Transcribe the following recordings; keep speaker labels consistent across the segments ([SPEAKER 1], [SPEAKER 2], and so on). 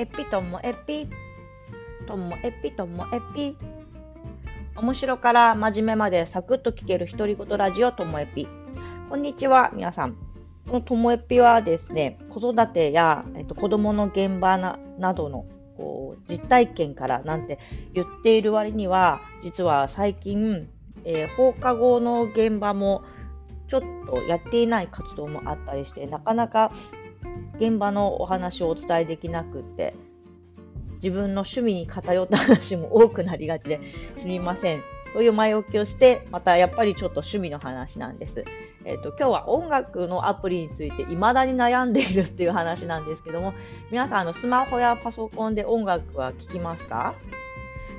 [SPEAKER 1] えぴともえぴともえぴともえぴ面白から真面目までサクッと聞ける独り言ラジオともえぴこんにちは皆さん。このともえぴはですね子育てや、えっと、子供の現場ななどのこう実体験からなんて言っている割には実は最近、えー、放課後の現場もちょっとやっていない活動もあったりしてなかなか現場のお話をお伝えできなくって自分の趣味に偏った話も多くなりがちですみませんという前置きをしてまたやっぱりちょっと趣味の話なんです。えーと、今日は音楽のアプリについて未だに悩んでいるっていう話なんですけども皆さんあのスマホやパソコンで音楽は聴きますか？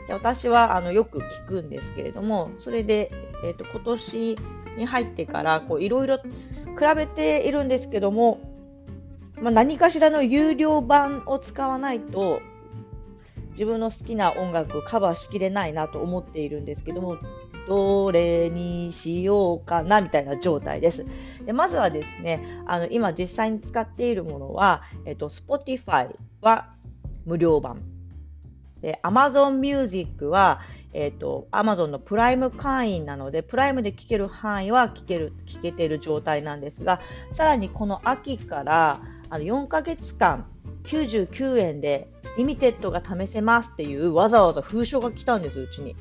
[SPEAKER 1] で私はあのよく聞くんですけれどもそれで、えーと、今年に入ってからいろいろ比べているんですけどもまあ、何かしらの有料版を使わないと自分の好きな音楽をカバーしきれないなと思っているんですけどもどれにしようかなみたいな状態です。でまずはですねあの今実際に使っているものは、えっと、Spotify は無料版で Amazon Music は、えーと、Amazon のプライム会員なのでプライムで聴ける範囲は聴ける聞けている状態なんですがさらにこの秋からあの4ヶ月間99円でリミテッドが試せますっていうわざわざ封書が来たんですうちに。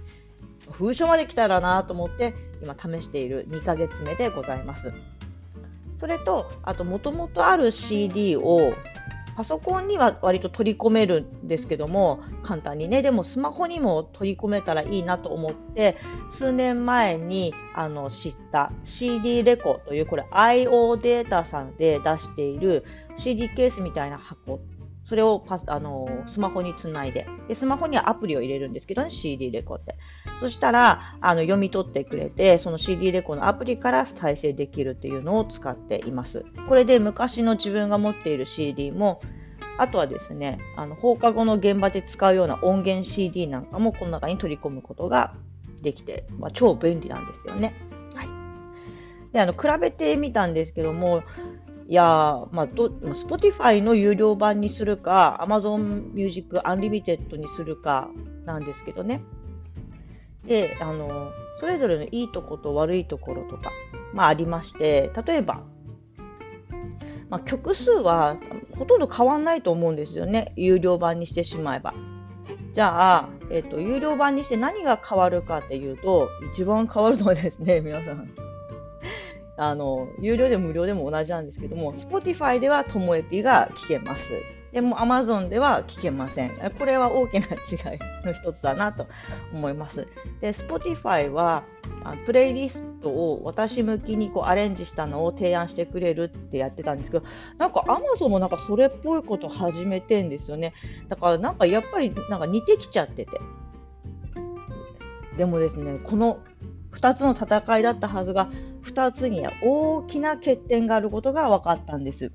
[SPEAKER 1] 封書まで来たらなと思って今試している2ヶ月目でございます。それとあともともとある CD をパソコンには割と取り込めるんですけども簡単にね。でもスマホにも取り込めたらいいなと思って数年前にあの知った CD レコというこれ IO データさんで出している CD ケースみたいな箱それをパあのスマホにつないで。でスマホにはアプリを入れるんですけどね CD レコってそしたらあの読み取ってくれてその CD レコのアプリから再生できるっていうのを使っています。これで昔の自分が持っている CD もあとはですねあの放課後の現場で使うような音源 CD なんかもこの中に取り込むことができて、まあ、超便利なんですよね。はい、であの比べてみたんですけどもやまあ、ど Spotify の有料版にするか Amazon Music Unlimited にするかなんですけどね。であのそれぞれのいいとこと悪いところとか、まあ、ありまして例えば、まあ、曲数はほとんど変わんないと思うんですよね有料版にしてしまえば。じゃあ、えっと、有料版にして何が変わるかっていうと一番変わるのはですね皆さんあの、有料でも無料でも同じなんですけども、Spotify ではともえぴが聞けます。でも Amazon では聞けません。これは大きな違いの一つだなと思います。で、Spotify はあプレイリストを私向きにこうアレンジしたのを提案してくれるってやってたんですけど、なんか Amazon もなんかそれっぽいこと始めてんですよね。だからなんかやっぱりなんか似てきちゃってて。でもですね、この2つの戦いだったはずが2つには大きな欠点があることが分かったんです。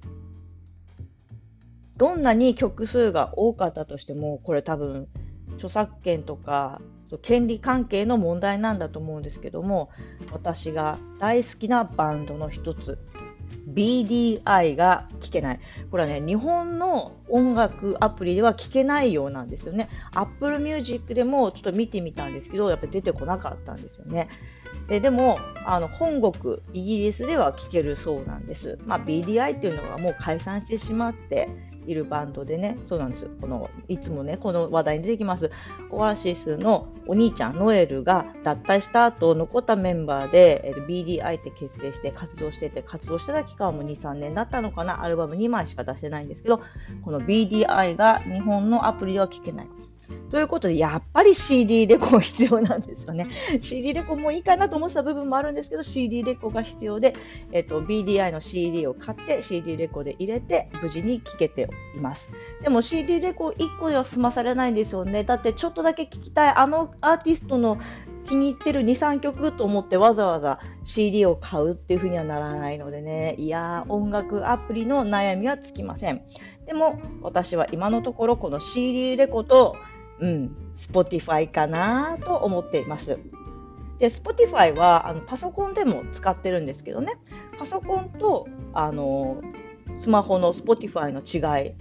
[SPEAKER 1] どんなに曲数が多かったとしてもこれ多分著作権とか権利関係の問題なんだと思うんですけども私が大好きなバンドの一つ BDI が聞けない。これはね、日本の音楽アプリでは聞けないようなんですよね。Apple Music でもちょっと見てみたんですけど、やっぱり出てこなかったんですよね。ででもあの本国イギリスでは聞けるそうなんです。まあ、BDI っていうのがもう解散してしまっているバンドでね、そうなんです。このいつもね、この話題に出てきます。オアシスのお兄ちゃん、ノエルが脱退した後、残ったメンバーで、えー、BDI って結成して活動してて、活動してた期間も2、3年だったのかな、アルバム2枚しか出してないんですけど、この BDI が日本のアプリでは聴けない。ということで、やっぱり CD レコ必要なんですよね。CD レコもいいかなと思ってた部分もあるんですけど、CD レコが必要で、えっと、BDI の CD を買って、CD レコで入れて、無事に聴けています。でも CD レコ1個では済まされないんですよね。だってちょっとだけ聴きたい、あのアーティストの気に入ってる2、3曲と思ってわざわざ CD を買うっていう風にはならないのでね、いやー、音楽アプリの悩みはつきません。でも私は今のところこの CD レコとうん、Spotify かなと思っています。で、Spotify はあのパソコンでも使ってるんですけどね、パソコンとあのスマホの Spotify の違い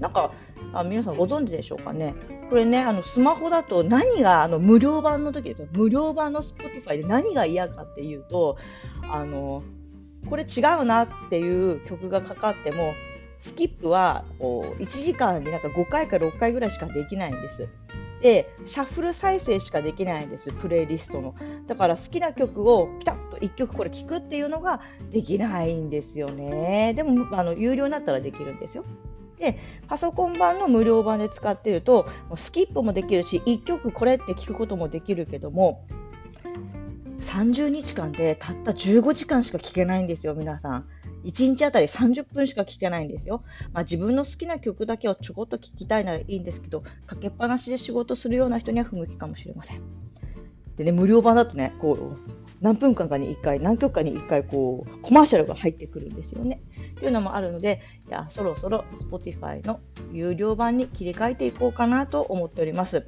[SPEAKER 1] なんかあ皆さんご存知でしょうかね。これね、あのスマホだと何があの無料版の時ですよ。無料版の Spotify で何が嫌かっていうと、あのこれ違うなっていう曲がかかっても、スキップはこう1時間になんか5回か6回ぐらいしかできないんです。で、シャッフル再生しかできないんです、プレイリストの。だから好きな曲をピタッと1曲これ聴くっていうのができないんですよね。でも、あの有料になったらできるんですよ。でパソコン版の無料版で使ってるとスキップもできるし1曲これって聞くこともできるけども30日間でたった15時間しか聞けないんですよ皆さん。1日あたり30分しか聞けないんですよ。まあ、自分の好きな曲だけをちょこっと聞きたいならいいんですけど、かけっぱなしで仕事するような人には不向きかもしれません。でね、無料版だとね、こう、何分間かに1回、何曲かに1回、こう、コマーシャルが入ってくるんですよね。っていうのもあるので、いや、そろそろ Spotify の有料版に切り替えていこうかなと思っております。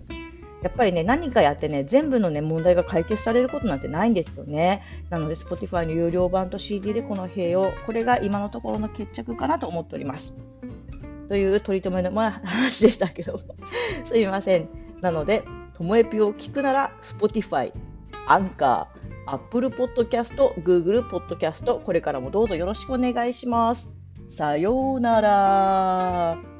[SPEAKER 1] やっぱりね、何かやってね、全部のね、問題が解決されることなんてないんですよね。なので、Spotify の有料版と CD でこの併用、これが今のところの決着かなと思っております。という取り留めの話でしたけど、すいません。なので、ともえぴを聞くなら、Spotify、アンカー、Apple Podcast、Google Podcast、これからもどうぞよろしくお願いします。さようなら。